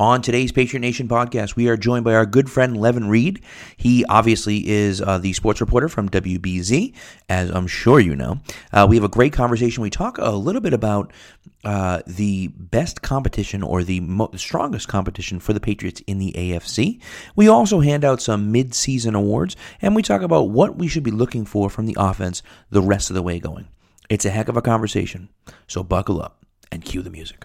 On today's Patriot Nation podcast, we are joined by our good friend Levan Reid. He obviously is uh, the sports reporter from WBZ, as I'm sure you know. Uh, we have a great conversation. We talk a little bit about uh, the best competition or the mo- strongest competition for the Patriots in the AFC. We also hand out some mid-season awards, and we talk about what we should be looking for from the offense the rest of the way going. It's a heck of a conversation, so buckle up and cue the music.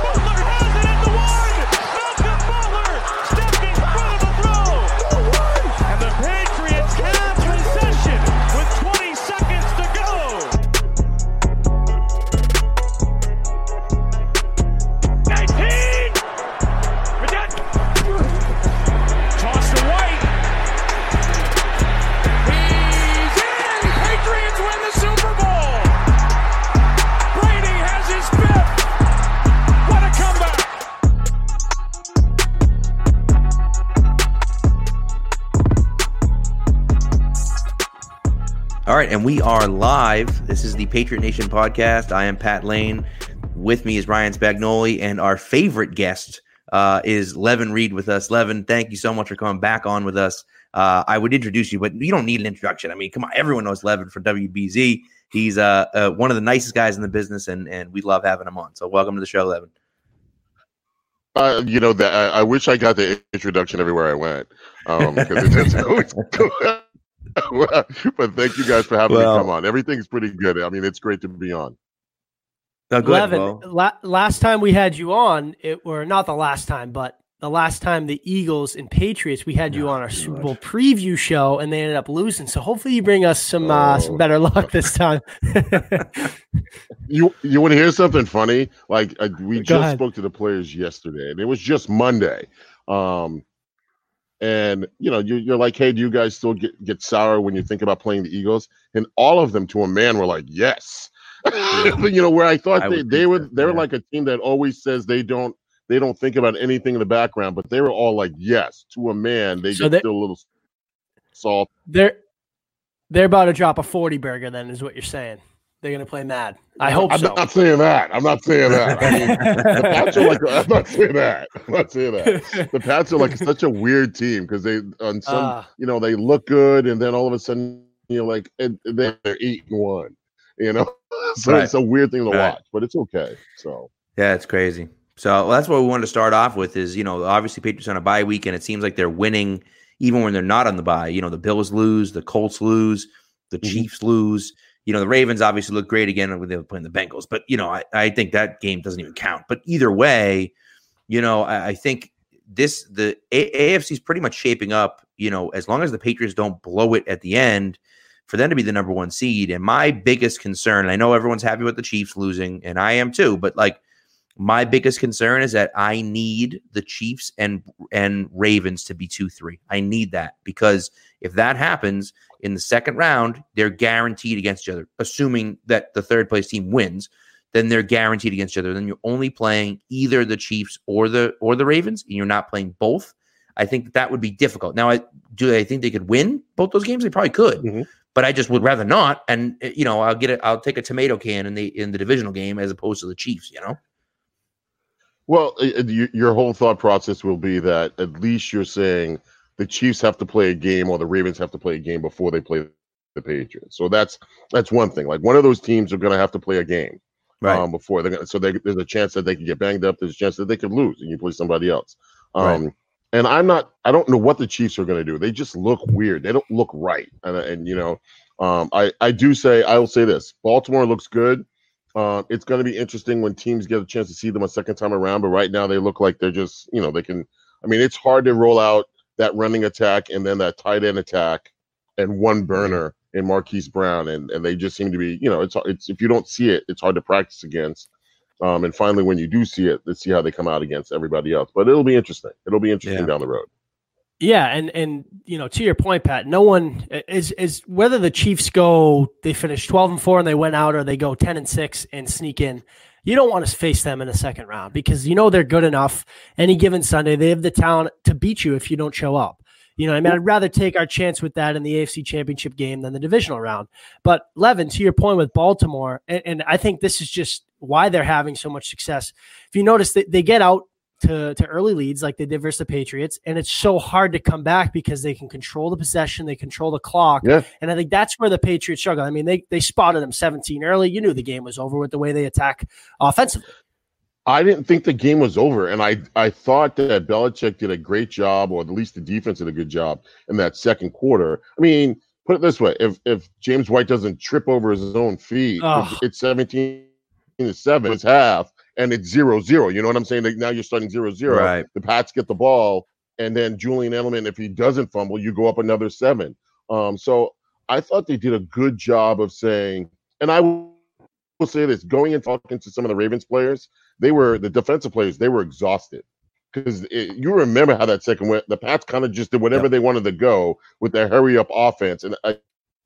and we are live. This is the Patriot Nation podcast. I am Pat Lane. With me is Ryan Spagnoli, and our favorite guest uh, is Levan Reid with us. Levan, thank you so much for coming back on with us. Uh, I would introduce you, but you don't need an introduction. I mean, come on, everyone knows Levan for WBZ. He's uh, uh, one of the nicest guys in the business, and and we love having him on. So, welcome to the show, Levan. Uh, you know that I, I wish I got the introduction everywhere I went, um, because it doesn't always. but thank you guys for having Well- me come on. Everything's pretty good. I mean, it's great to be on. Good. Levan, Well, la- last time we had you on, it were not the last time, but the last time the Eagles and Patriots, we had you Oh, on our Super Bowl preview show, and they ended up losing. So hopefully you bring us some uh, some Oh. better luck this time. You you want to hear something funny? Like uh, we Go just ahead. spoke to the players yesterday, and it was just Monday. Um, and you know, you, you're like, hey, do you guys still get get sour when you think about playing the Eagles? And all of them, to a man, were like, yes. but you know, where I thought I they, they were so, they're yeah. like a team that always says they don't they don't think about anything in the background, but they were all like, yes, to a man. They So get they- still a little salt. they're they're about to drop a forty burger. Then is what you're saying. They're gonna play mad. I hope I'm so. not saying that. I'm not saying that. I mean, the Pats are like. I'm not saying that. I'm not saying that. The Pats are like such a weird team because they on some Ah. you know they look good and then all of a sudden you're like they're eight and one. You know, so Right. it's a weird thing to Right. watch, but it's okay. So Yeah, it's crazy. So well, that's what we wanted to start off with is, you know, obviously Patriots on a bye week and it seems like they're winning even when they're not on the bye. You know, the Bills lose, the Colts lose, the Mhm. Chiefs lose. You know, the Ravens obviously look great again when they were playing the Bengals. But, you know, I, I think that game doesn't even count. But either way, you know, I, I think this the A- AFC is pretty much shaping up, you know, as long as the Patriots don't blow it at the end, for them to be the number one seed. And my biggest concern, I know everyone's happy with the Chiefs losing, and I am too, but like my biggest concern is that I need the Chiefs and and Ravens to be two three. I need that because if that happens in the second round, they're guaranteed against each other. Assuming that the third place team wins, then they're guaranteed against each other. Then you're only playing either the Chiefs or the or the Ravens, and you're not playing both. I think that, that would be difficult. Now, I do I think they could win both those games? They probably could, Mhm. but I just would rather not. And uh, you know, I'll get it. I'll take a tomato can in the in the divisional game as opposed to the Chiefs. You know. well, uh, y- your whole thought process will be that at least you're saying the Chiefs have to play a game or the Ravens have to play a game before they play the Patriots. So that's that's one thing. Like one of those teams are going to have to play a game. um, before they're gonna, so they, there's a chance that they could get banged up. There's a chance that they could lose and you play somebody else. Um, And I'm not. I don't know what the Chiefs are going to do. They just look weird. They don't look right. And, and you know, um, I I do say I will say this: Baltimore looks good. Um, it's going to be interesting when teams get a chance to see them a second time around. But right now, they look like they're just you know they can. I mean, it's hard to roll out that running attack and then that tight end attack and one burner in Marquise Brown, and and they just seem to be, you know, it's it's if you don't see it, it's hard to practice against. Um, and finally, when you do see it, let's see how they come out against everybody else. But it'll be interesting. It'll be interesting Yeah. down the road. Yeah, and and you know, to your point, Pat, no one is is whether the Chiefs go they finish twelve and four and they went out, or they go ten and six and sneak in. You don't want to face them in the second round because you know they're good enough. Any given Sunday, they have the talent to beat you if you don't show up. You know, I mean, I'd rather take our chance with that in the AFC Championship game than the divisional round. But Levan, to your point with Baltimore, and, and I think this is just why they're having so much success. If you notice that they get out to, to early leads like they did versus the Patriots. And it's so hard to come back because they can control the possession, they control the clock. Yeah. And I think that's where the Patriots struggle. I mean, they they spotted them 17 early. You knew the game was over with the way they attack offensively. I didn't think the game was over, and I I thought that Belichick did a great job, or at least the defense did a good job in that second quarter. I mean, put it this way: if if James White doesn't trip over his own feet, Oh. it's 17 to seven. It's half, and it's zero zero. You know what I'm saying? Like now you're starting zero zero. Right. The Pats get the ball, and then Julian Edelman, if he doesn't fumble, you go up another seven. Um, so I thought they did a good job of saying, and I will say this: going and talking to some of the Ravens players, they were the defensive players. They were exhausted because you remember how that second went. The Pats kind of just did whatever Yep. they wanted to go with their hurry up offense, and I,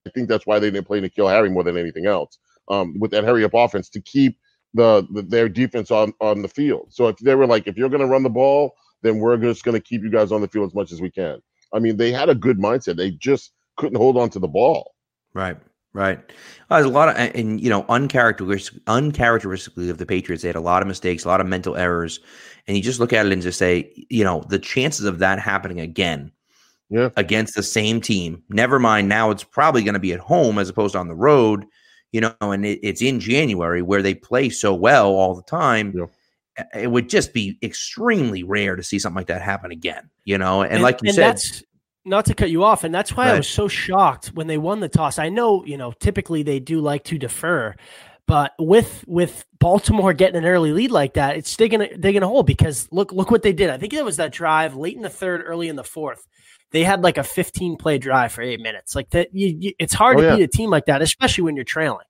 I think that's why they didn't play N'Keal Harry more than anything else. Um, with that hurry up offense to keep the, the their defense on on the field. So if they were like, if you're going to run the ball, then we're just going to keep you guys on the field as much as we can. I mean, they had a good mindset. They just couldn't hold on to the ball. Right. Right. Uh, there's a lot of, and, you know, uncharacteristic, uncharacteristically of the Patriots, they had a lot of mistakes, a lot of mental errors, and you just look at it and just say, you know, the chances of that happening again, Yeah. against the same team. Never mind. Now it's probably going to be at home as opposed to on the road, you know, and it, it's in January where they play so well all the time. Yeah. Uh, It would just be extremely rare to see something like that happen again, you know. And, like you and said, not to cut you off, and that's why I was so shocked when they won the toss. I know, you know, typically they do like to defer, but with with Baltimore getting an early lead like that, it's digging digging a hole because look look what they did. I think it was that drive late in the third, early in the fourth. They had like a 15 play drive for eight minutes. Like that, you, you, it's hard Oh, to yeah. beat a team like that, especially when you're trailing.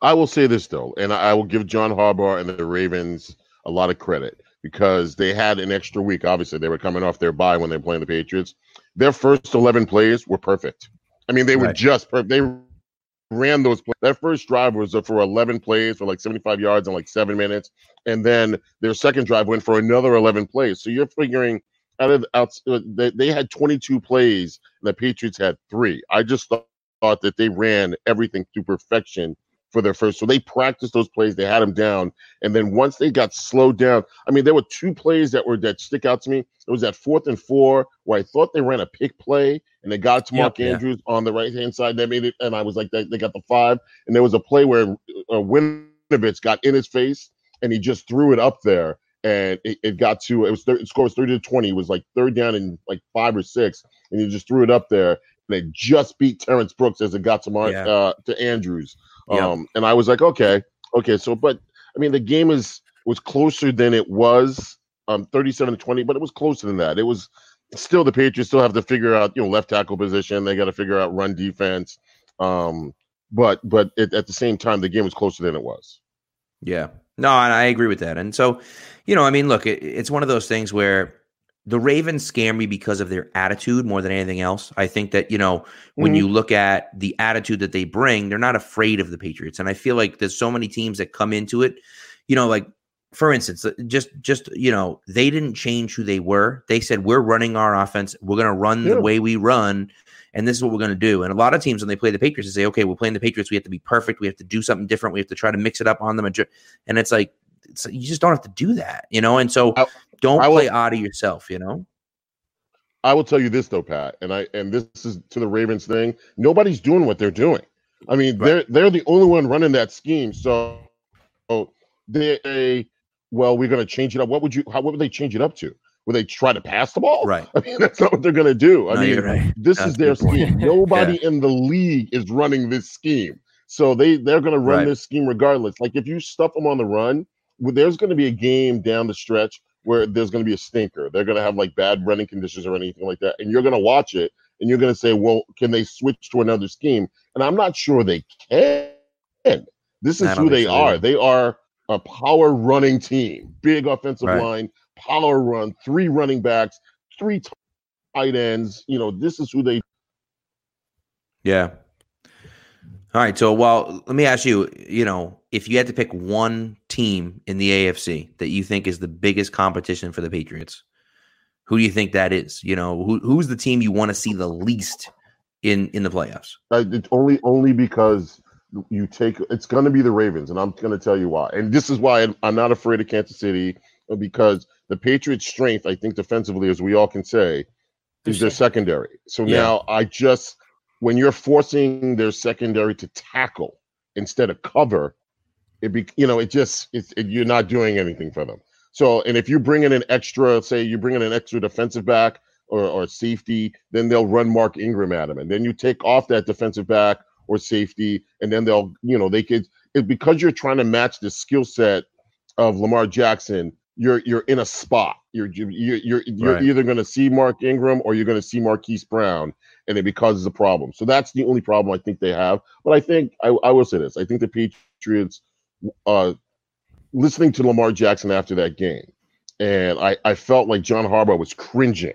I will say this though, and I will give John Harbaugh and the Ravens a lot of credit because they had an extra week. Obviously, they were coming off their bye when they were playing the Patriots. Their first eleven plays were perfect. I mean, they were just perfect. They ran those. Plays. That first drive was for eleven plays for like seventy-five yards in like seven minutes, and then their second drive went for another eleven plays. So you're figuring out of out, they, they had twenty-two plays, and the Patriots had three. I just thought, thought that they ran everything to perfection for their first. So they practiced those plays. They had them down, and then once they got slowed down, I mean, there were two plays that were that stick out to me. It was that fourth and four where I thought they ran a pick play, and they got to Yep. Mark Yeah. Andrews on the right hand side. They made it, and I was like, they, they got the five. And there was a play where uh, Winovich got in his face, and he just threw it up there. And it, it got to it was thir- score was thirty to twenty. It was like third down and like five or six, and he just threw it up there. And it just beat Terrence Brooks as it got to Mark Yeah. uh, to Andrews. Um, and I was like, okay, okay. So, but I mean, the game is was closer than it was, um, 37 to 20, but it was closer than that. It was still the Patriots still have to figure out, you know, left tackle position. They got to figure out run defense. Um, but but it, at the same time, the game was closer than it was. Yeah. No, and I agree with that. And so, you know, I mean, look, it, it's one of those things where the Ravens scare me because of their attitude more than anything else. I think that, you know, when Mhm. you look at the attitude that they bring, they're not afraid of the Patriots. And I feel like there's so many teams that come into it, you know, like for instance, uh, just just you know, they didn't change who they were. They said we're running our offense. We're going to run Yeah. the way we run, and this is what we're going to do. And a lot of teams when they play the Patriots, they say, okay, we're playing the Patriots. We have to be perfect. We have to do something different. We have to try to mix it up on them. And it's like it's, you just don't have to do that, you know. And so I- don't I will- play out of yourself, you know. I will tell you this though, Pat, and I and this is to the Ravens thing. Nobody's doing what they're doing. I mean, Right. they're they're the only one running that scheme. So, so they well, we're going to change it up. What would you? How what would they change it up to? Would they try to pass the ball? Right. I mean, that's not what they're going to do. I No, mean, right. this That's is their point. scheme. Nobody in the league is running this scheme. So they they're going to run Right. this scheme regardless. Like if you stuff them on the run, well, there's going to be a game down the stretch where there's going to be a stinker. They're going to have like bad running conditions or anything like that, and you're going to watch it and you're going to say, well, can they switch to another scheme? And I'm not sure they can. This is who they so are. They are a power running team, big offensive Right. line, power run, three running backs, three tight ends. You know, this is who they. Yeah. All right. So, well, let me ask you, you know, if you had to pick one team in the AFC that you think is the biggest competition for the Patriots, who do you think that is? You know, who, who's the team you want to see the least in in the playoffs? Uh, it's only only because you take it's going to be the Ravens, and I'm going to tell you why. And this is why I'm, I'm not afraid of Kansas City because the Patriots' strength, I think, defensively, as we all can say, is their secondary. So Yeah. now I just when you're forcing their secondary to tackle instead of cover, it be you know it just it's it, you're not doing anything for them. So and if you bring in an extra, say you bring in an extra defensive back or, or safety, then they'll run Mark Ingram at him, and then you take off that defensive back or safety, and then they'll you know they could it, because you're trying to match the skill set of Lamar Jackson. You're you're in a spot. You're you're you're, you're Right. either going to see Mark Ingram or you're going to see Marquise Brown, and it causes a problem. So that's the only problem I think they have. But I think I, I will say this: I think the Patriots, uh, listening to Lamar Jackson after that game, and I I felt like John Harbaugh was cringing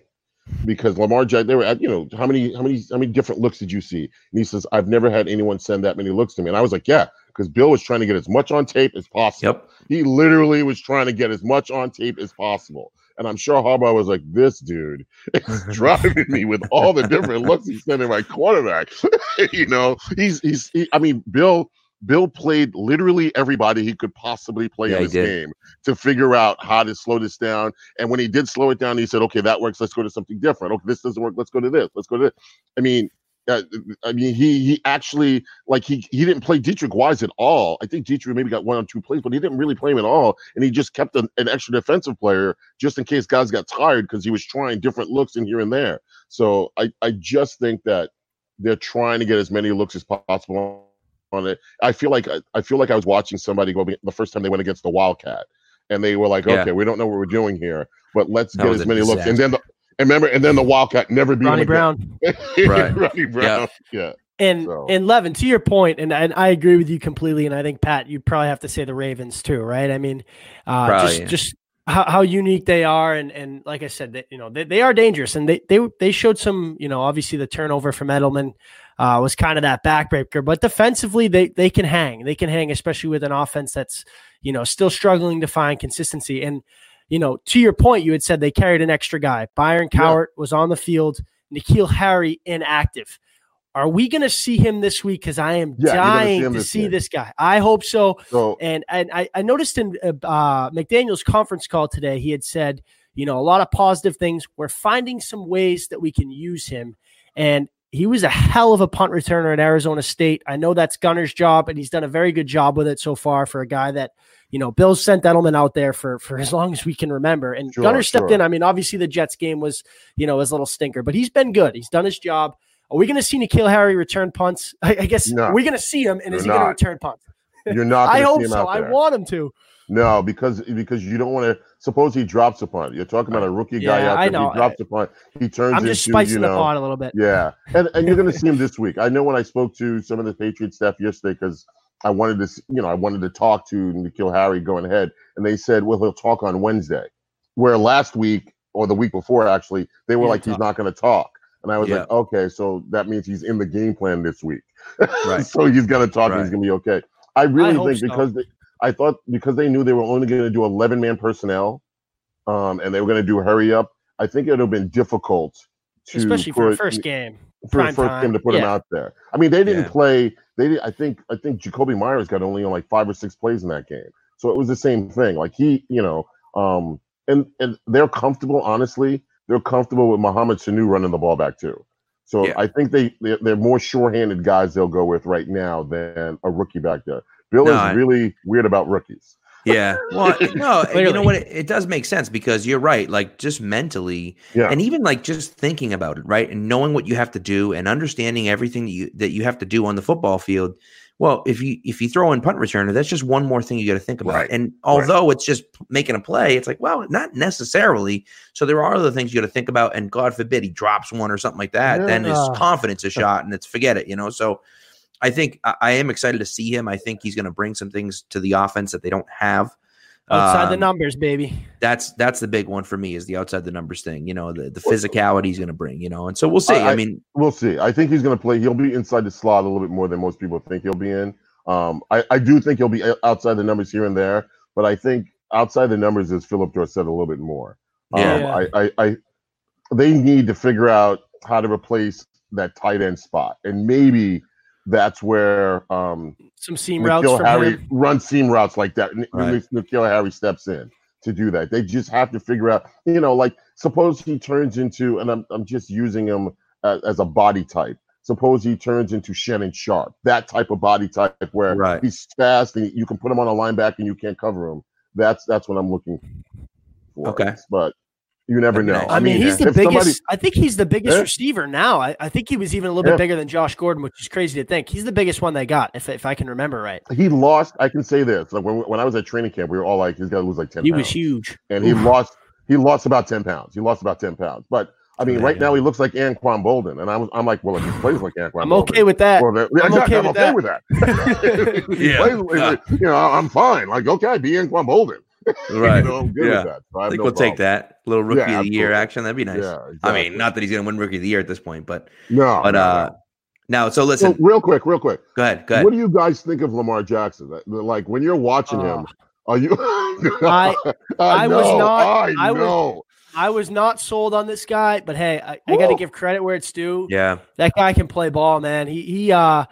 because Lamar Jackson, they were at, you know, how many, how many, how many different looks did you see? And he says, I've never had anyone send that many looks to me. And I was like, yeah, because Bill was trying to get as much on tape as possible. Yep. He literally was trying to get as much on tape as possible. And I'm sure Harbaugh was like, this dude is driving me with all the different looks he's sending my quarterback. you know, he's, he's, he, I mean, Bill, Bill played literally everybody he could possibly play Yeah, in this game to figure out how to slow this down. And when he did slow it down, he said, "Okay, that works. Let's go to something different. Okay, this doesn't work. Let's go to this. Let's go to this." I mean, uh, I mean, he he actually like he he didn't play Deatrich Wise at all. I think Deatrich maybe got one or two plays, but he didn't really play him at all. And he just kept an, an extra defensive player just in case guys got tired because he was trying different looks in here and there. So I I just think that they're trying to get as many looks as possible on it. I feel like I, I feel like I was watching somebody go the first time they went against the Wildcat, and they were like, Yeah. "Okay, we don't know what we're doing here, but let's That get as many looks." And then the and remember, and then the Wildcat never beat Ronnie him. Brown. Right. Ronnie Brown. Yeah. And So- and Levan, to your point, and, and I agree with you completely. And I think Pat, you probably have to say the Ravens too, right? I mean, uh, Probably, just yeah. just how, how unique they are, and and like I said, they, you know, they, they are dangerous, and they they they showed some, you know, obviously the turnover from Edelman uh, was kind of that backbreaker, but defensively they they can hang, they can hang, especially with an offense that's you know still struggling to find consistency. And you know, to your point, you had said they carried an extra guy. Byron Yeah. Cowart was on the field. N'Keal Harry inactive. Are we going to see him this week? Because I am Yeah, you're see dying to this see game. this guy. I hope so. So And and I, I noticed in uh, uh, McDaniel's conference call today, he had said, you know, a lot of positive things. We're finding some ways that we can use him. And he was a hell of a punt returner at Arizona State. I know that's Gunner's job, and he's done a very good job with it so far for a guy that, you know, Bill sent Edelman out there for for as long as we can remember. And Sure, Gunner stepped sure. in. I mean, obviously the Jets game was, you know, his little stinker, but he's been good. He's done his job. Are we going to see N'Keal Harry return punts? I, I guess No. we're going to see him, and is he going to return punts? you're not. I hope so. I want him to. No, because because you don't want to. Suppose he drops a punt. You're talking about a rookie guy Yeah, out I there. know. He drops a punt. He turns I'm just into spicing you the pot a little bit. Yeah, and and you're going to see him this week. I know when I spoke to some of the Patriots staff yesterday because I wanted to, you know, I wanted to talk to N'Keal Harry going ahead, and they said, well, he'll talk on Wednesday. Where last week or the week before, actually, they were He like, didn't he's not going to talk, and I was Yeah. like, okay, so that means he's in the game plan this week. Right. so he's going to talk, and he's going to be okay. I really hope think so. because they, I thought because they knew they were only going to do 11 man personnel, um, and they were going to do hurry up. I think it would have been difficult to especially for a put- first game. For the prime first time. game to put him out there. I mean, they didn't Yeah. play. They. I think. I think Jakobi Meyers got only on like five or six plays in that game. So it was the same thing. Like he, you know, um, and and they're comfortable. Honestly, they're comfortable with Mohamed Sanu running the ball back too. So Yeah. I think they they're, they're more sure-handed guys they'll go with right now than a rookie back there. Bill No, is I- really weird about rookies. Yeah. Well, no, you know what? It, it does make sense because you're right. Like just mentally, Yeah. and even like just thinking about it, right, and knowing what you have to do and understanding everything that you that you have to do on the football field. Well, if you if you throw in punt returner, that's just one more thing you got to think about. Right. And although it's just making a play, it's like, well, not necessarily. So there are other things you got to think about. And God forbid he drops one or something like that, then his confidence is shot, and it's forget it. You know. So I think I, I am excited to see him. I think he's going to bring some things to the offense that they don't have. Outside the Um, numbers, baby. That's that's the big one for me is the outside the numbers thing. You know, the the physicality he's going to bring. You know, and so we'll see. I- I, mean, We'll see. I think he's going to play. He'll be inside the slot a little bit more than most people think he'll be in. Um, I, I do think he'll be outside the numbers here and there, but I think outside the numbers is Phillip Dorsett a little bit more. Yeah. Um, I, I, I, they need to figure out how to replace that tight end spot, and maybe that's where um, Some seam routes N'Keal from Harry him. run seam routes like that. N- Right. N'Keal Harry steps in to do that. They just have to figure out, you know, like suppose he turns into, and I'm I'm just using him as, as a body type. Suppose he turns into Shannon Sharpe, that type of body type where Right. he's fast and you can put him on a linebacker and you can't cover him. That's that's what I'm looking for. Okay. but you never That'd be know. nice. I mean, he's the biggest. somebody- I think he's the biggest Yeah. receiver now. I, I think he was even a little Yeah. bit bigger than Josh Gordon, which is crazy to think. He's the biggest one they got, if if I can remember right. he lost. I can say this: like when when I was at training camp, we were all like, he's got to lose like ten. He pounds. was huge. and he lost he lost about 10 pounds. He lost about 10 pounds. But I mean, right now he looks like Anquan Boldin. And I was I'm like, well, if he plays like Anquan I'm Boldin. okay with that. well, yeah, I'm exactly, okay I'm with okay with that. Yeah. plays you know, I'm fine. Like, okay, be Anquan Boldin. Right? You know, I'm good yeah. with that. So I, I think no we'll take that little rookie Yeah, of the year action. That'd be nice. Yeah, I mean, not that he's going to win rookie of the year at this point, but no, but no, uh, no. now so So listen. real quick, real quick. Go ahead. Go ahead. What do you guys think of Lamar Jackson? Like when you're watching him, are you? I- I was know, not- I, I was- know. I was not sold on this guy, but hey, I, I got to give credit where it's due. Yeah. That guy can play ball, man. He he. uh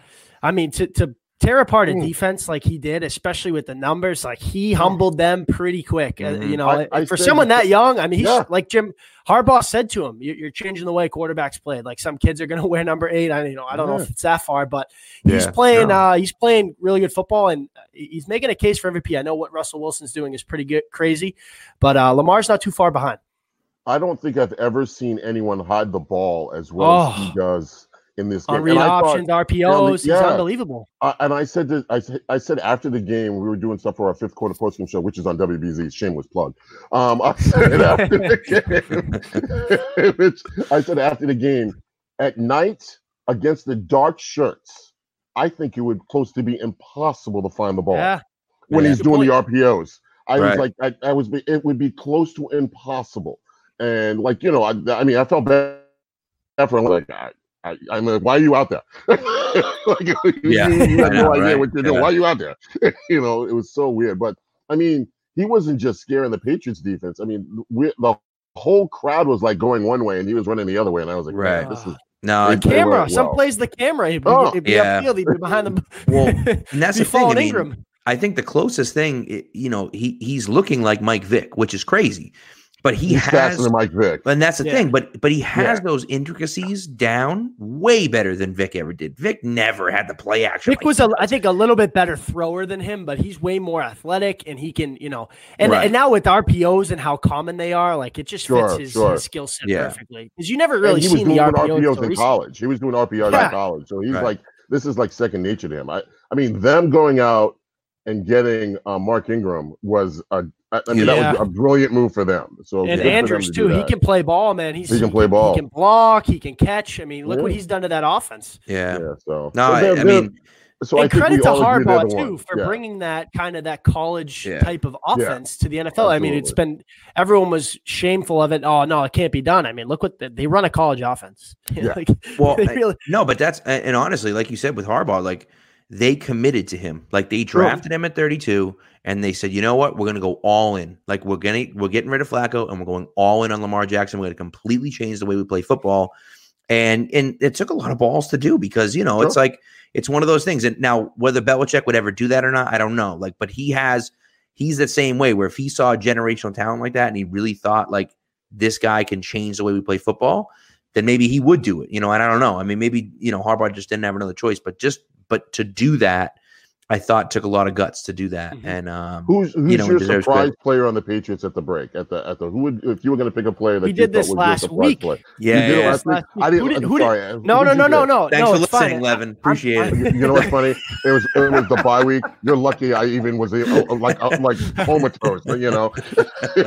I mean, to to tear apart a defense like he did, especially with the numbers, like he humbled them pretty quick. Uh, Mhm. you know, I- I for someone that- young, I mean, he's Yeah. like Jim Harbaugh said to him, "You- "You're changing the way quarterbacks played. Like some kids are going to wear number eight. I you know, I don't know if it's that far, but he's Yeah. playing. Uh He's playing really good football, and he's making a case for MVP. I know what Russell Wilson's doing is pretty good, crazy, but uh Lamar's not too far behind. I don't think I've ever seen anyone hide the ball as well as Oh. he does in this game. On read And I thought- options, RPOs, he's yeah. unbelievable. I- and I said this, I, said- I said after the game, we were doing stuff for our fifth quarter postgame show, which is on WBZ. Shameless plug. Um, I said after the game, which I said after the game, at night against the dark shirts, I think it would close to be impossible to find the ball Yeah, when Yeah. he's doing the RPOs. I was like, I, I was, it would be close to impossible. And like, you know, I, I mean, I felt bad for him. Like, I, I, I'm like, why are you out there? like, Yeah, you, you have I no idea right? what you're doing. Yeah. Why are you out there? you know, it was so weird. But I mean, he wasn't just scaring the Patriots defense. I mean, we, the whole crowd was like going one way and he was running the other way. And I was like, Right. man, this is No, They it- play camera. well. Some plays the camera. He'd be, Oh, he'd be yeah. upfield. He'd be behind the. Well, and that's be the thing. I mean, Ingram. I think the closest thing, you know, he he's looking like Mike Vick, which is crazy, but he he's faster has, than Mike Vick. and that's the Yeah. thing. But but he has Yeah. those intricacies down way better than Vick ever did. Vick never had the play action. Vick like was, he a, does. I think, a little bit better thrower than him, but he's way more athletic, and he can, you know, and, Right. and now with RPOs and how common they are, like it just Sure, fits his, sure. his skill set Yeah. perfectly. Because you never And really he was seen doing the RPOs, RPOs, in recently. college. He was doing RPOs Yeah. in college, so he's Right. like, this is like second nature to him. I, I mean, them going out and getting uh, Mark Ingram was a, I I mean, that was a brilliant move for them. So And good for Andrews to do too. He can play ball, man. He's He can play ball. He can block. He can catch. I mean, look what he's done to that offense. yeah. Yeah. So No, so I, they're- I they're- mean, so and think credit to all agree they're Harbaugh too ones. for Yeah. bringing that kind of that college Yeah. type of offense to the NFL. I mean, it's been everyone was shameful of it. Oh no, it can't be done. I mean, look what the, they run a college offense. Yeah. like, Well, they I- No, but that's and and honestly, like you said with Harbaugh, like they committed to him. Like they drafted him at 32 and they said, "You know what? We're going to go all in. Like we're going we're getting rid of Flacco and we're going all in on Lamar Jackson. We're going to completely change the way we play football." And and it took a lot of balls to do because, you know, it's like it's one of those things. And now whether Belichick would ever do that or not, I don't know. Like but he has he's the same way where if he saw a generational talent like that and he really thought like this guy can change the way we play football, then maybe he would do it. You know, and I don't know. I mean, maybe you know Harbaugh just didn't have another choice, but just but to do that, I thought took a lot of guts to do that. Mhm. And um, Who's who's you know, your surprise credit. player on the Patriots at the break? At the at the who would if you were going to pick a player that We you did this last week. Player? yeah, you did yeah. last week. Last week. I didn't. Who did- I'm who did- sorry. no, Who no, no, no, no. Thanks no, for listening, fine. Levan. Appreciate I'm- it. You know what's funny? It was it was the bye week. You're lucky I even was like like comatose, but you know.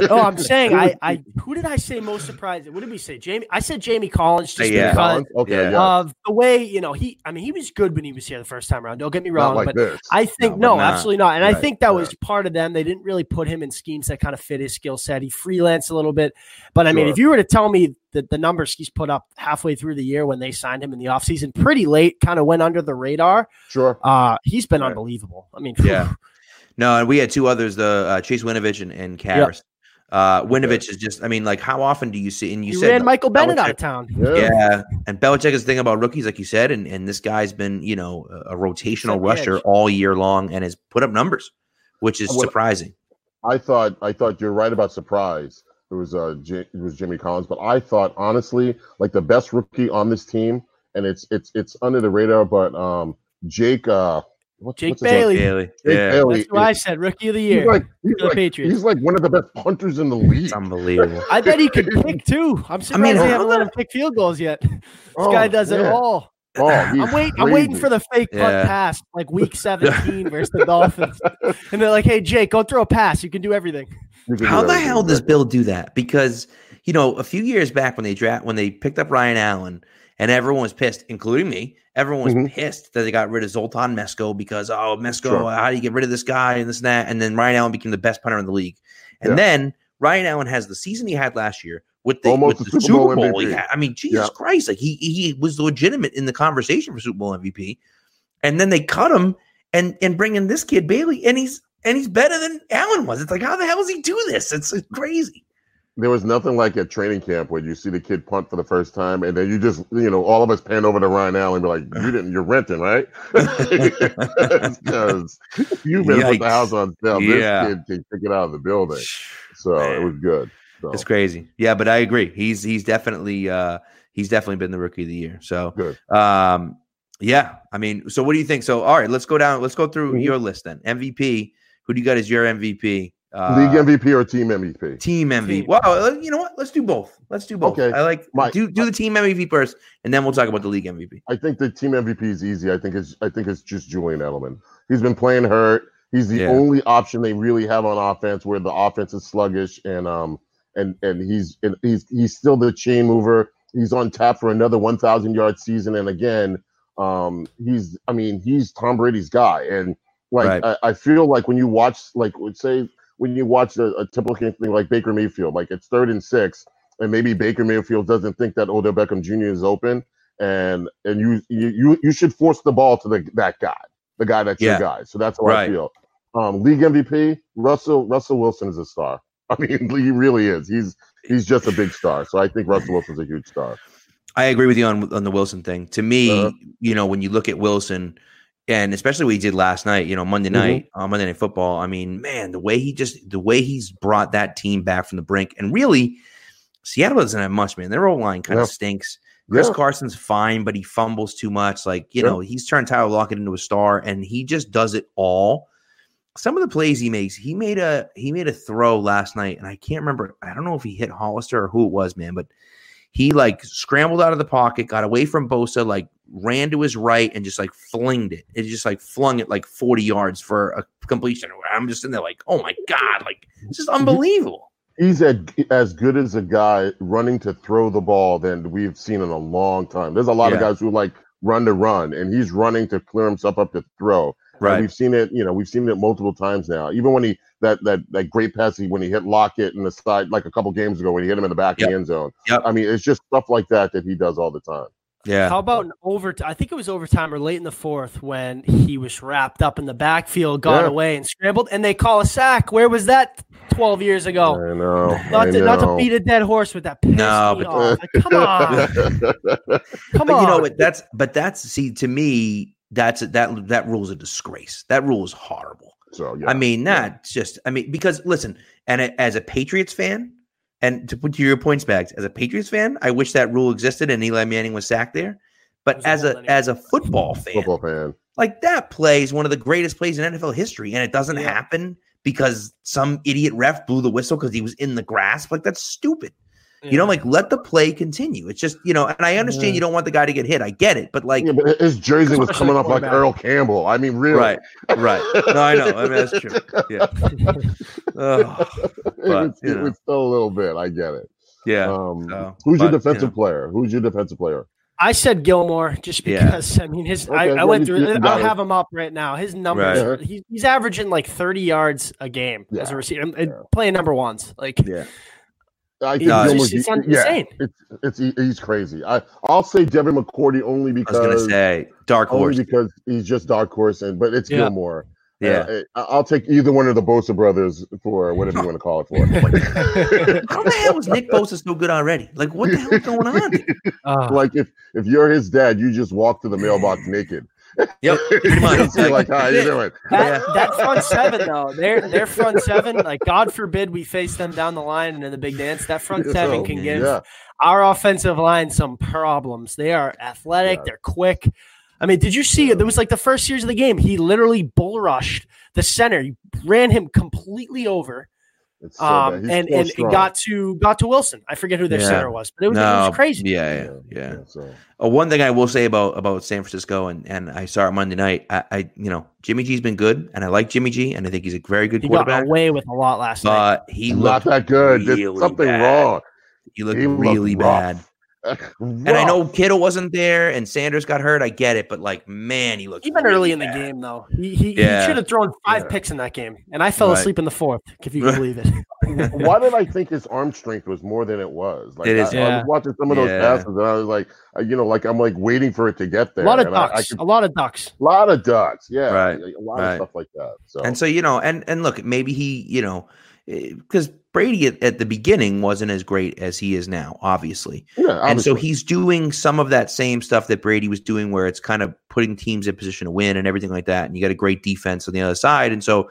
Oh, I'm saying I, I who did I say most surprised? What did we say? Jamie. I said Jamie Collins just Yeah. because Collins? Okay, Yeah. yeah. of the way you know he. I mean, he was good when he was here the first time around. Don't get me wrong, like but this. I think No, no, not. absolutely not. And I think that yeah. was part of them. They didn't really put him in schemes that kind of fit his skill set. He freelanced a little bit. But I mean, if you were to tell me that the numbers he's put up halfway through the year when they signed him in the offseason, pretty late, kind of went under the radar. Sure. Uh, he's been Right. unbelievable. I mean, Yeah. No, and we had two others, the uh, Chase Winovich and, and Karras. Uh, Winovich is just, I mean, like, how often do you see? And you he said ran Michael Bennett out of town. Yeah. Yeah, and Belichick is the thing about rookies, like you said, and, and this guy's been, you know, a, a rotational Set rusher edge. all year long and has put up numbers, which is What- surprising. I thought I thought you're right about surprise. It was uh J- it was Jimmy Collins, but I thought honestly like the best rookie on this team, and it's it's it's under the radar, but um Jake uh what's, Jake what's? Bailey. Bailey, Jake yeah, Bailey That's what I said. Rookie of the He's year. like he's the like, Patriots. he's like one of the best punters in the league. it's unbelievable. I bet he could kick too. I'm surprised mean, they haven't let him kick field goals yet. This Oh, guy does it all. Oh, I'm waiting. I'm waiting for the fake punt Yeah. pass, like week 17 versus the Dolphins, and they're like, "Hey, Jake, go throw a pass. You can do everything." You can How do the everything, hell does. Bill do that? Because you know, a few years back when they draft when they picked up Ryan Allen, and everyone was pissed, including me. Everyone was Mhm. pissed that they got rid of Zoltan Mesko because oh Mesko, Sure. how do you get rid of this guy and this and that? And then Ryan Allen became the best punter in the league. And Yeah. then Ryan Allen has the season he had last year with the, Almost with the Super Bowl Bowl. MVP. I mean, Jesus Yeah. Christ, like he he was legitimate in the conversation for Super Bowl MVP. And then they cut him and and bring in this kid Bailey, and he's and he's better than Allen was. It's like how the hell does he do this? It's crazy. There was nothing like at training camp where you see the kid punt for the first time, and then you just, you know, all of us pan over to Ryan Allen and be like, "You didn't, you're renting, right?" Because you better put the house on sale. Yeah. This kid can kick it out of the building, so it was good. So, It's crazy. Yeah, but I agree. He's he's definitely uh he's definitely been the rookie of the year. So Good. um yeah, I mean, so what do you think? So all right, let's go down, let's go through Mhm. your list then. MVP. Who do you got as your MVP? Uh, League MVP or team MVP? team MVP. Team. Wow, uh, you know what? Let's do both. Let's do both. Okay. I like My- do do the team MVP first, and then we'll talk about the league MVP. I think the team MVP is easy. I think it's I think it's just Julian Edelman. He's been playing hurt. He's the Yeah. only option they really have on offense where the offense is sluggish and um and and he's and he's he's still the chain mover. He's on tap for another 1000 yard season and again um he's I mean he's Tom Brady's guy and like Right. I, I feel like when you watch like would say when you watch a, a typical thing like Baker Mayfield like it's third and six and maybe Baker Mayfield doesn't think that Odell Beckham Jr. is open and and you you you, should force the ball to the that guy, the guy that's Yeah. your guy. So that's how Right. I feel. Um, league MVP Russell Russell Wilson is a star. I mean, he really is. He's he's just a big star. So I think Russell Wilson's a huge star. I agree with you on on the Wilson thing. To me, Uh-huh. you know, when you look at Wilson, and especially what he did last night, you know, Monday Mhm. night, uh, Monday Night Football. I mean, man, the way he just the way he's brought that team back from the brink, and really, Seattle doesn't have much, man. Their O line kind Yeah. of stinks. Chris Yeah. Carson's fine, but he fumbles too much. Like you Yeah. know, he's turned Tyler Lockett into a star, and he just does it all. Some of the plays he makes, he made a he made a throw last night, and I can't remember. I don't know if he hit Hollister or who it was, man, but he like scrambled out of the pocket, got away from Bosa, like ran to his right and just like flinged it. It just like flung it like 40 yards for a completion. I'm just in there like, oh my God, like it's just unbelievable. He's a, as good as a guy running to throw the ball than we've seen in a long time. There's a lot of guys who like run to run, and he's running to clear himself up to throw. And Right. we've seen it, you know, we've seen it multiple times now. Even when he that that that great pass he when he hit Lockett in the side like a couple games ago when he hit him in the back Yep. of the end zone. Yep. I mean, it's just stuff like that that he does all the time. Yeah. How about an overtime? I think it was overtime or late in the fourth when he was wrapped up in the backfield, got Yeah. away and scrambled, and they call a sack. Where was that 12 years ago? I know. Not I to, not to beat a dead horse with that. Pissed No, but- off. Like, come on, come but on. you know what? That's but that's see to me that's that that rule is a disgrace. That rule is horrible. so yeah. I mean, not just I mean because listen, and a- as a Patriots fan, and to put to your points back, as a Patriots fan, I wish that rule existed and Eli Manning was sacked there. But as a anyway. as a football fan, football fan. like that play is one of the greatest plays in NFL history, and it doesn't Yeah. happen because some idiot ref blew the whistle because he was in the grasp. Like that's stupid. You know, Yeah. like let the play continue. It's just you know, and I understand Yeah. you don't want the guy to get hit. I get it, but like, Yeah, but his jersey was coming up like. Earl Campbell. I mean, really. right, right. No, I know. I mean, that's true. Yeah. Ugh, it, But, was, you it know. was still a little bit. I get it. yeah. Um, so, who's your but, you defensive know. player? Who's your defensive player? I said Gilmore just Yeah. because I mean his. I, Okay, I went yeah, through. you- you I'll it. have him up right now. His numbers. Right. He's, he's averaging like thirty yards a game as a receiver, and, and playing number ones. Like Yeah. I think It's No, Gilmore's- just- it's yeah, it's it's he's crazy. I I'll say Devin McCourty only because I was because gonna say dark only horse. because he's just dark horse, and but it's Yeah. Gilmore. Yeah. Uh, I'll take either one of the Bosa brothers for whatever you want to call it for. How the hell was Nick Bosa so good already? Like, what the hell is going on? uh, like if if you're his dad, you just walk to the mailbox naked. Yep, pretty much. It's like, how you doing? that, Yeah. that front seven though, their their front seven, like God forbid we face them down the line and in the big dance. That front seven So, can give yeah. our offensive line some problems. They are athletic, Yeah. they're quick. I mean, did you see it? There was like the first series of the game. He literally bull rushed the center. He ran him completely over. It's so. Um, and and it strong. got to got to Wilson. I forget who their Yeah. center was, but it was, it was crazy. Yeah, yeah, yeah. So Uh, one thing I will say about about San Francisco, and and I saw it Monday night. I, I you know Jimmy G's been good, and I like Jimmy G, and I think he's a very good He got quarterback. away with a lot last night. But he not looked that good. There's really something bad. wrong. he looked he looked really rough. bad. And I know Kittle wasn't there, and Sanders got hurt. I get it, but like, man, he looked Even really early in the game, though, he he, Yeah. he should have thrown five Yeah. picks in that game, and I fell Right. asleep in the fourth. If you can believe it. Why did I think his arm strength was more than it was? Like It is. I, I was watching some of those Yeah. passes, and I was like, uh, you know, like I'm like waiting for it to get there. a lot of and I- I ducks. could- a lot of ducks. A lot of ducks, yeah, Right, a lot right. of stuff like that. So, And so you know, and and look, maybe he, you know, Eh, because Brady at, at the beginning wasn't as great as he is now, obviously. yeah, And so he's doing some of that same stuff that Brady was doing, where it's kind of putting teams in position to win and everything like that. And you got a great defense on the other side, and so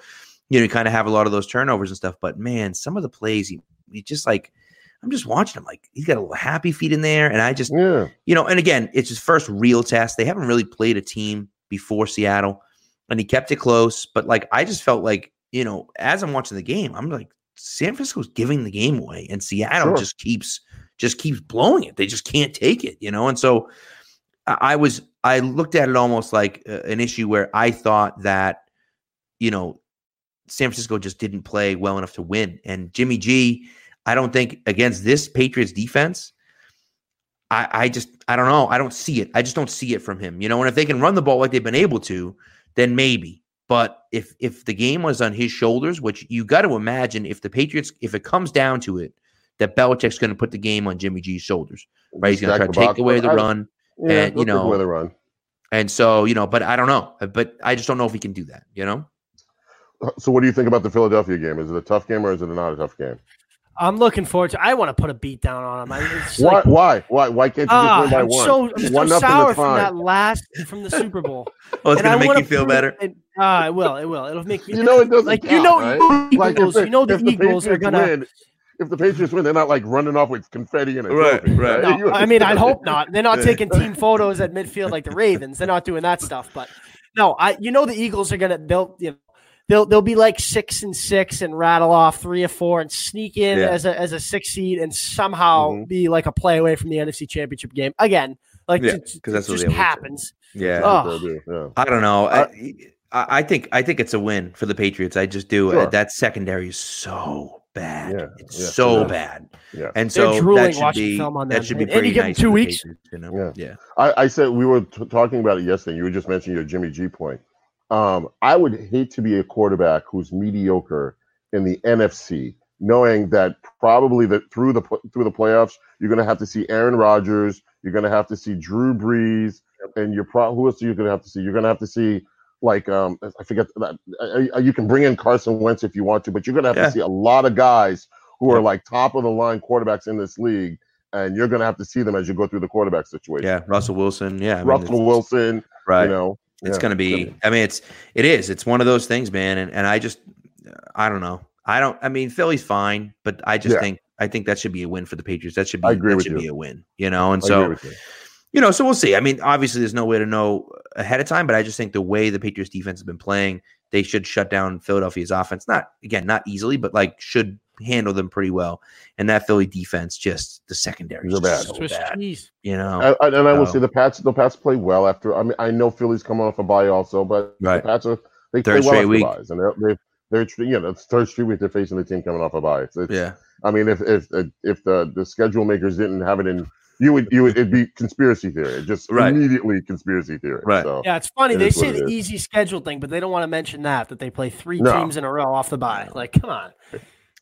you know you kind of have a lot of those turnovers and stuff. But man, some of the plays, he, he just like I'm just watching him, like he's got a little happy feet in there, and I just yeah, you know, and again, it's his first real test. They haven't really played a team before Seattle, and he kept it close. But like, I just felt like, you know, as I'm watching the game, I'm like, San Francisco's giving the game away, and Seattle Sure. just keeps just keeps blowing it. They just can't take it, you know. And so, I was I looked at it almost like uh, an issue where I thought that, you know, San Francisco just didn't play well enough to win, and Jimmy G. I don't think against this Patriots defense. I, I just I don't know. I don't see it. I just don't see it from him. You know, and if they can run the ball like they've been able to, then maybe. But if if the game was on his shoulders, which you got to imagine, if the Patriots, if it comes down to it, that Belichick's going to put the game on Jimmy G's shoulders, right? He's going to try to take away the run, yeah, and, you know, away the run. and so you know. But I don't know. Uh, but I just don't know if he can do that. You know. Uh, so, what do you think about the Philadelphia game? Is it a tough game or is it not a tough game? I'm looking forward to. I want to put a beat down on him. I, it's Why? like, why? Why? Why can't you ah, just win by I'm one? so, I'm so One nothing sour from that last from the Super Bowl. Oh, it's And going to make you feel better. it- Ah, it will. It will. It'll make me. You know it doesn't like you know right? the Like, if Eagles. you know the if Eagles are gonna. win, if the Patriots win, they're not like running off with confetti and a Right, trophy, right. right? No, I mean, I'd hope not. They're not taking team photos at midfield like the Ravens. They're not doing that stuff. But no, I you know the Eagles are gonna they'll you know they'll they'll be like six and six and rattle off three or four and sneak in Yeah. as a as a six seed and somehow Mhm. be like a play away from the NFC Championship game again. Like Yeah, it, 'cause that's what just they do. happens. Yeah. Oh. Do, yeah. I don't know. I, I I think I think it's a win for the Patriots. I just do. Sure. That secondary is so bad. Yeah, It's yeah, so yeah. bad. Yeah. And so drooling that should watching be film on that them. should be And- and you pretty give them nice two weeks? Patriots, you know? Yeah. yeah. I, I said we were t- talking about it yesterday. You were just mentioning your Jimmy G point. Um, I would hate to be a quarterback who's mediocre in the NFC, knowing that probably that through the through the playoffs, you're going to have to see Aaron Rodgers, you're going to have to see Drew Brees, and you're pro- who else are you going to have to see? You're going to have to see like um, I forget that uh, uh, you can bring in Carson Wentz if you want to, but you're going to have Yeah. to see a lot of guys who are like top of the line quarterbacks in this league. And you're going to have to see them as you go through the quarterback situation. Yeah, Russell Wilson. Yeah, I mean, Russell Wilson, Right. you know, it's yeah, going to be. I mean, it's it is. It's one of those things, man. And and I just I don't know. I don't. I mean, Philly's fine, but I just Yeah. think I think that should be a win for the Patriots. That should be I agree that with should you. be a win. You know, and I so you. you know, so we'll see. I mean, obviously, there's no way to know ahead of time, but I just think the way the Patriots defense has been playing, they should shut down Philadelphia's offense. Not again, not easily, but like should handle them pretty well. And that Philly defense, just the secondary, is They're bad. so Swiss bad. cheese. You know, I, I- and I will So- say the Pats, the Pats play well after. I mean, I know Philly's coming off a bye also, but Right. the Pats are they Third play well straight after week. byes, and they're they they're you know it's third straight week they're facing the team coming off a bye. It's, it's, yeah, I mean, if if if the the schedule makers didn't have it in you would you would it'd be conspiracy theory, just Right. immediately conspiracy theory. Right. So Yeah, it's funny. It They say the is. easy schedule thing, but they don't want to mention that that they play three No. teams in a row off the bye. Like, come on.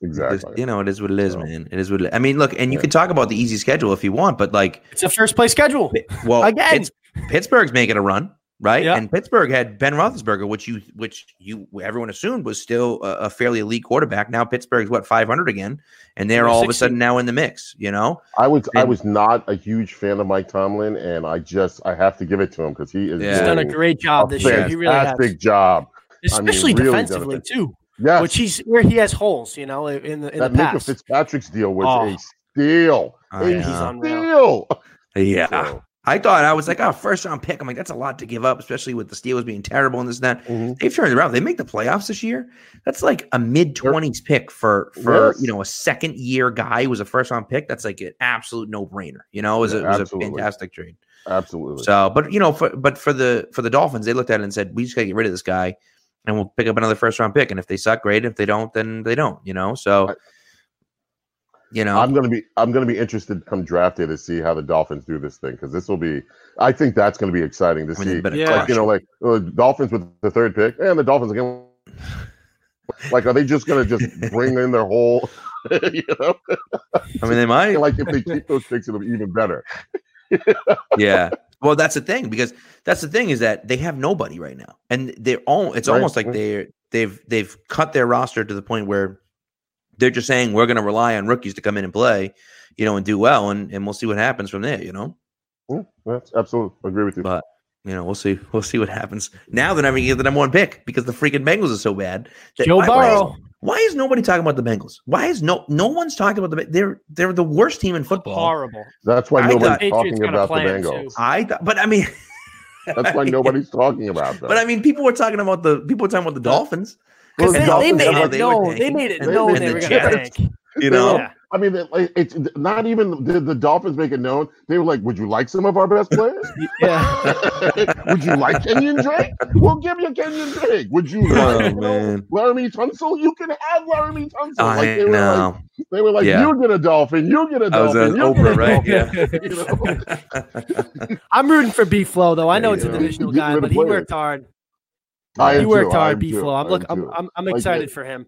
Just- exactly. you know, it is what it is, So- man. It is what it is. I mean, look, and you Yeah. can talk about the easy schedule if you want, but like, It's a first place schedule. well, Again. Pitts- Pittsburgh's making a run, right? Yeah. And Pittsburgh had Ben Roethlisberger, which you, which you, everyone assumed was still a, a fairly elite quarterback. Now Pittsburgh's what 500 again, and they're They're all of a sudden now in the mix. You know, I was I was not a huge fan of Mike Tomlin, and I just I have to give it to him because he is Yeah. He's done a great job this year. He really has, fantastic job. I mean, especially really defensively too. Yes, Which he's where he has holes, you know, in the in that the past. Fitzpatrick's deal was Oh. a steal. I a unreal. steal. yeah. So, I thought I was like, oh, first round pick. I'm like, that's a lot to give up, especially with the Steelers being terrible and this and that. mhm. They've turned around. They make the playoffs this year. That's like a mid twenties pick for for Yes. you know a second year guy who was a first round pick. That's like an absolute no brainer. You know, it was, a, it was a fantastic trade. Absolutely. So, but you know, for but for the for the Dolphins, they looked at it and said, we just got to get rid of this guy, and we'll pick up another first round pick. And if they suck, great. If they don't, then they don't. You know, so I- you know, I'm gonna be I'm gonna be interested come draft day to see how the Dolphins do this thing because this will be I think that's gonna be exciting to I mean, see. Yeah. Like you know, like uh, Dolphins with the third pick and the Dolphins again. Like, are they just gonna just bring in their whole? you know, I mean, they might. like if they keep those picks, it'll be even better. yeah. Well, that's the thing because that's the thing is that they have nobody right now, and they're all. It's Right. almost like they're they've they've cut their roster to the point where they're just saying we're going to rely on rookies to come in and play, you know, and do well, and and we'll see what happens from there. You know, That's absolutely agree with you. but you know, we'll see. We'll see what happens. Now they're never going to get the number one pick because the freaking Bengals are so bad. Joe why- why Burrow. Why is nobody talking about the Bengals? Why is no no one's talking about the Ba- they're they're the worst team in football. Horrible. That's why I nobody's thought- talking about the Bengals. I th- but I mean That's why nobody's talking about them. But I mean, people were talking about the people were talking about the Dolphins. Because Well, they, the they Dolphins made have, it like, they were known. They made it and- known and they the were going to tank. You know, Yeah. I mean, it- it's not even did the Dolphins make it known. They were like, "Would you like some of our best players? Yeah. Would you like Kenyon Drake? We'll give you Kenyon Drake. Would you Oh, like you know, man. Laremy Tunsil? You can have Laremy Tunsil." I Like they were like, know. they were like, Yeah. "You get a dolphin. You get a I was uh, dolphin. on you get Oprah, a right? dolphin." Yeah. You know? I'm rooting for B Flow though. I know There it's a you divisional guy, rid of but he worked hard. I He worked too, hard, am B Flow. I'm look. I'm. I'm, I'm Like, excited for him.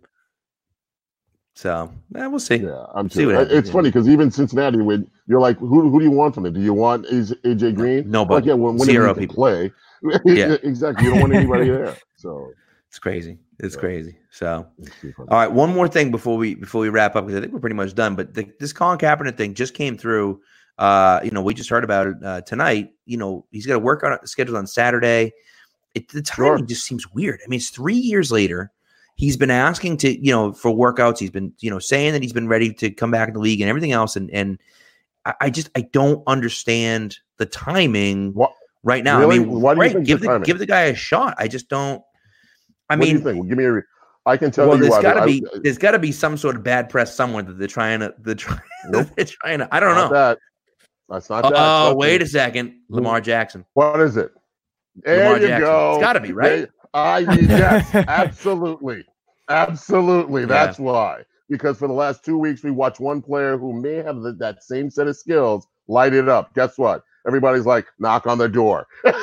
So yeah, we'll see. Yeah, I'm See too. what happens, It's yeah. funny because even Cincinnati, when you're like, who who do you want from it? Do you want AJ AJ Green? Nobody. Like, yeah, when, when Zero people. play. Yeah. exactly. You don't want anybody there. So It's crazy. It's Yeah. crazy. So it's too funny. all right, one more thing before we before we wrap up because I think we're pretty much done. But the, this Colin Kaepernick thing just came through. Uh, you know, we just heard about it uh, tonight. You know, he's got to work on scheduled on Saturday. It, the timing Sure. just seems weird. I mean, it's three years later. He's been asking to, you know, for workouts. He's been, you know, saying that he's been ready to come back in the league and everything else. And and I, I just I don't understand the timing What- right now. Really? I mean, Why do think give the the timing? give the guy a shot. I just don't. I what do mean? Well, give me a. Re- I can tell well, you there's why. got to be I- there's got to be some sort of bad press somewhere that they're trying to they're trying Nope. they're trying to. I don't know. that. That's not that. Oh, wait me. a second, Lamar Jackson. What is it? There Lamar you Jackson. go. It's gotta be, right? I mean, yes, absolutely, absolutely. Yeah. That's why. Because for the last two weeks, we watched one player who may have the, that same set of skills light it up. Guess what? Everybody's like, knock on the door.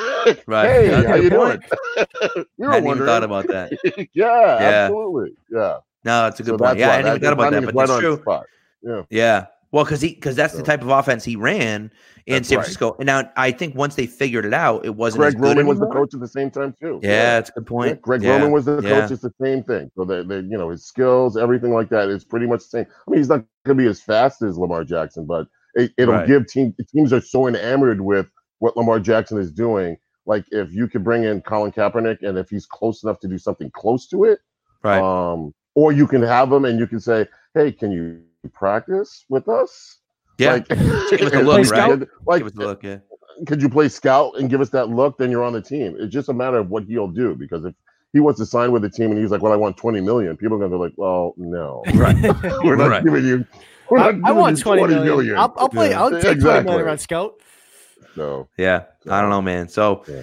Right. Hey, That's how you point. doing? we were Hadn't even wondering. thought about that. yeah, Yeah. absolutely. Yeah. No, it's a good So point. Yeah. I hadn't even thought about that, but right that's true. Yeah. Yeah. Well, because he because that's the type of offense he ran in That's San right. Francisco. And now I think once they figured it out, it wasn't Greg Roman was the coach at the same time too. Yeah, that's a good Yeah, point. Greg yeah. Roman was the coach. It's the same thing. So they, they, you know, his skills, everything like that is pretty much the same. I mean, he's not going to be as fast as Lamar Jackson, but it, it'll Right. give team teams are so enamored with what Lamar Jackson is doing. Like if you could bring in Colin Kaepernick, and if he's close enough to do something close to it, right. um, or you can have him and you can say, "Hey, can you practice with us?" yeah. Like, give us a look, right? Like, Give us a look. Yeah. could you play scout and give us that look? Then you're on the team. It's just a matter of what he'll do. Because if he wants to sign with the team and he's like, "Well, I want 20 million," people are going to be like, "Well, no, Right. we're not Right. giving you." We're I, not I giving want 20 million. million. I'll, I'll play. Yeah, I'll take 20 exactly. million on Scout. So Yeah. I don't know, man. So Yeah.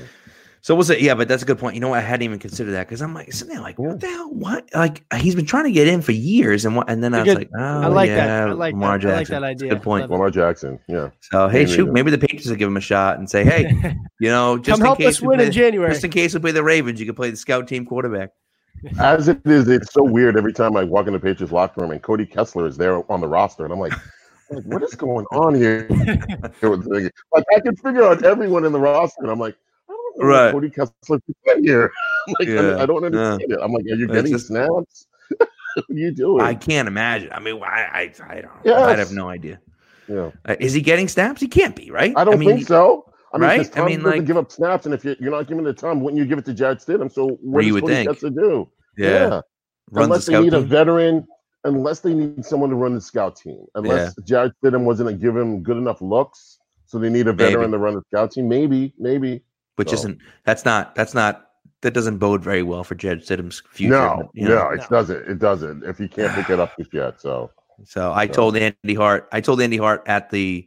So we'll say, yeah, but that's a good point. You know what? I hadn't even considered that because I'm like sitting there, like, what the hell? What? Like uh, he's been trying to get in for years, and what? And then I was Good. like, oh, I like yeah, that. I like Lamar that. I like that idea. Good point. Love. Lamar Jackson. Yeah. So hey, Maybe shoot, maybe the Patriots will give him a shot and say, hey, you know, just Come in help case us we win play, in January. just in case we play the Ravens, you can play the scout team quarterback. As it is, it's so weird every time I walk in the Patriots locker room and Cody Kessler is there on the roster, and I'm like, like, what is going on here? like I can figure out everyone in the roster, and I'm like, I don't know Right. Cody Kessler fit here. like, I, Yeah. I don't understand it. I'm like, are you getting just- snaps? what are you doing? I can't imagine. I mean, I, I, I don't. Yes. I have no idea. yeah. Uh, is he getting snaps? He can't be, right? I don't mean, think so. I mean, right? right? I Tom mean, doesn't like- give up snaps, and if you're, you're not giving it to Tom, wouldn't you give it to Jarrett Stidham? So what you does Cody think. Kessler do? Yeah, runs unless the they need a veteran, unless they need someone to run the scout team, unless Jarrett Stidham wasn't to give him good enough looks, so they need a veteran Maybe. to run the scout team. Maybe, maybe. Which So- isn't. That's not. That's not. That doesn't bode very well for Jed Stidham's future. no, you know. no, it doesn't. It doesn't. If he can't pick it up just yet, so So I So- told Andy Hart. I told Andy Hart at the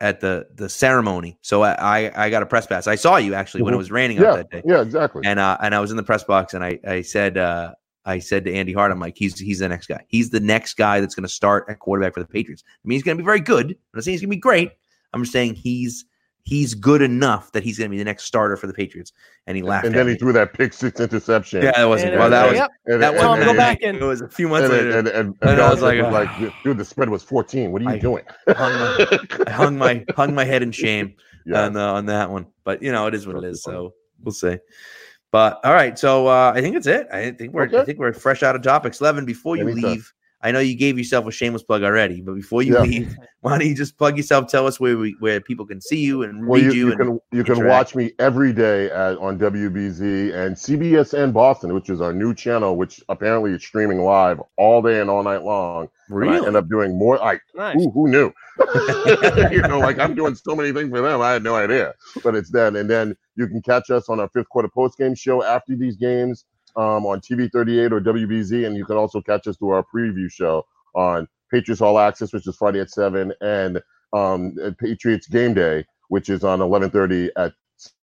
at the the ceremony. So I I, I got a press pass. I saw you actually when it Mhm. was raining out yeah, that day, yeah, exactly. and uh, and I was in the press box, and I I said uh, I said to Andy Hart, I'm like, he's he's the next guy. He's the next guy that's going to start at quarterback for the Patriots. I mean, he's going to be very good. I'm not saying he's going to be great. I'm just saying he's he's good enough that he's going to be the next starter for the Patriots. And he laughed. and at then he me. threw that pick six interception. Yeah, that wasn't. Well, that was was and, that and, wasn't. Tom, go and, It was a few months and, later. and, and, and, And I was like, was like, dude, the spread was 14. What are you I- doing? hung my, I hung my hung my head in shame yeah. on uh, on that one. But you know, it is what it That's is. funny. So we'll see. But all right, so uh, I think that's it. I think we're I think we're fresh out of topics. Levan, before you Anytime. leave, I know you gave yourself a shameless plug already, but before you Yeah. leave, why don't you just plug yourself? Tell us where we where people can see you and Well, read you, you. you and, can you can watch me every day at, on WBZ and CBSN Boston, which is our new channel, which apparently is streaming live all day and all night long. And I end up doing more. Like Nice. who, who knew? you know, like I'm doing so many things for them. I had no idea, but it's then. And then you can catch us on our fifth quarter post game show after these games um, on TV 38 or WBZ, and you can also catch us through our preview show on Patriots All Access, which is Friday at seven, and um, at Patriots Game Day, which is on 11:30 at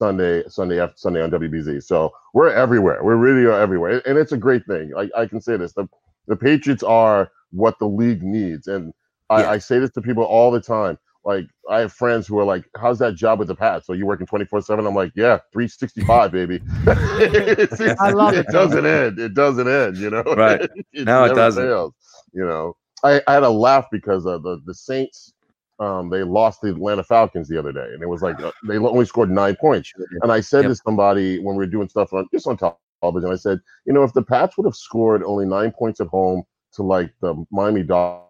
Sunday, Sunday after Sunday on WBZ. So we're everywhere. We really are everywhere, and it's a great thing. I, I can say this: the the Patriots are what the league needs, and I, Yeah. I say this to people all the time. Like I have friends who are like, "How's that job with the Pats? So you working twenty four 7 I'm like, "Yeah, 365, baby." It's- it's- I love it. it. doesn't end. It doesn't end. You know. Right. it No, it doesn't. fails, you know. I, I had a laugh because uh, the the Saints um, they lost the Atlanta Falcons the other day, and it was like uh, they only scored nine points. And I said Yep. to somebody when we were doing stuff on just on television, I said, you know, if the Pats would have scored only nine points at home to like the Miami Dolphins.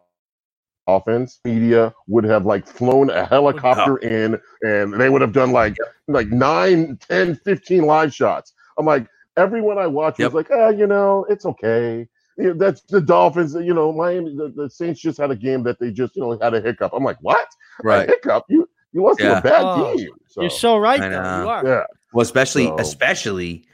Offense media would have like flown a helicopter in and they would have done like like 9 10 15 live shots. I'm like everyone i watch Yep. was like ah you know it's okay. You know, that's the dolphins you know miami the, the saints just had a game that they just you know had a hiccup. I'm like what? A Right. hiccup? You you lost to a bad Oh, team. so, You're so right, I know. You are. yeah. Well, especially So- especially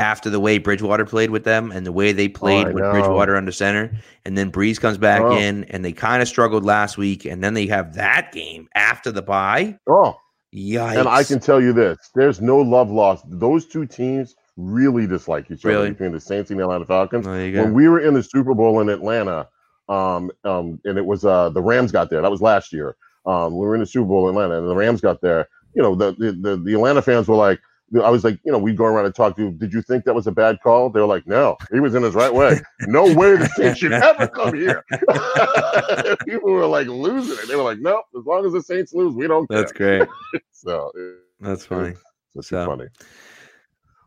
after the way Bridgewater played with them and the way they played I with know. Bridgewater under center, and then Brees comes back Oh. in, and they kind of struggled last week, and then they have that game after the bye. oh Yikes! and i can tell you this there's no love lost those two teams really dislike each Really? other between the saints and the atlanta falcons Oh, there you go. when we were in the Super Bowl in Atlanta, um, um, and it was uh, the Rams got there. That was last year. Um, we were in the Super Bowl in Atlanta, and the Rams got there. You know, the the, the, the Atlanta fans were like, I was like, you know, we'd go around and talk to. you. Did you think that was a bad call? They were like, no, he was in his right way. No way the Saints should ever come here. People were like losing it. They were like, nope. As long as the Saints lose, we don't care. That's great. So That's funny. That's So- funny.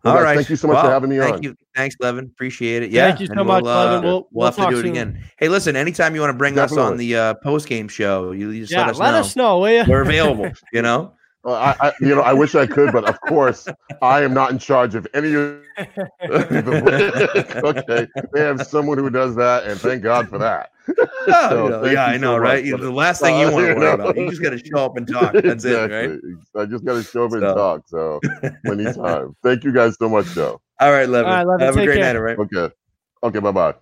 All guys, right. Thank you so much Well, for having me on. thank on. You. Thanks, Levan. Appreciate it. Yeah. Thank you so much, we'll, uh, Levan. We'll- We'll, we'll have to do talk it soon. again. Hey, listen, anytime you want to bring us on the uh, post game show, you just Yeah, let us let know. us know, will you? We're available, you know? Well, I, I, you know, I wish I could, but of course, I am not in charge of any of okay, they have someone who does that, and thank God for that. Oh, So, you yeah, I know, much right? for The last thing you Uh, want to you worry know. about. You just got to show up and talk. That's it, right? I just got to show up and talk. So, anytime. Thank you guys so much, Joe. All right, Levan. All right, Levan, Have a take great care. night, all right? Okay. Okay. Bye bye.